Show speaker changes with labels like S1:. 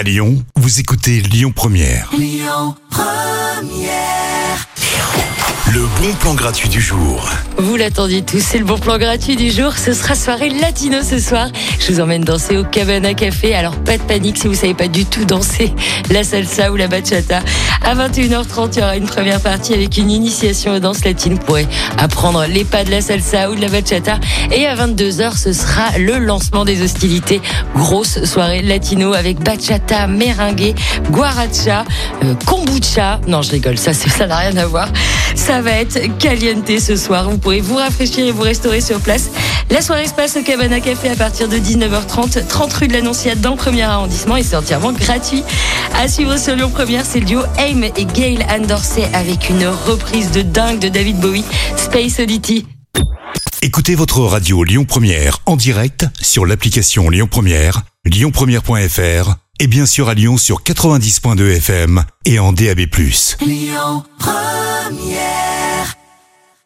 S1: À Lyon, vous écoutez Lyon Première. Le bon plan gratuit du jour.
S2: Vous l'attendiez tous, c'est le bon plan gratuit du jour. Ce sera soirée latino ce soir. Je vous emmène danser au Cabana Café. Alors pas de panique si vous savez pas du tout danser la salsa ou la bachata. À 21h30, il y aura une première partie avec une initiation aux danses latines. Pourrez apprendre les pas de la salsa ou de la bachata. Et à 22h, ce sera le lancement des hostilités. Grosse soirée latino avec bachata, merengue, guaracha, euh, kombucha. Non, je rigole, ça, ça n'a rien à voir. Ça va être caliente ce soir. Vous pourrez vous rafraîchir et vous restaurer sur place. La soirée se passe au Cabana Café à partir de 19h30, 30 rue de l'Annonciade dans le premier arrondissement et c'est entièrement gratuit. À suivre sur Lyon Première, c'est le duo Aim et Gail Andorsey avec une reprise de dingue de David Bowie, Space Oddity.
S1: Écoutez votre radio Lyon Première en direct sur l'application Lyon Première, lyonpremière.fr et bien sûr à Lyon sur 90.2 FM et en DAB+.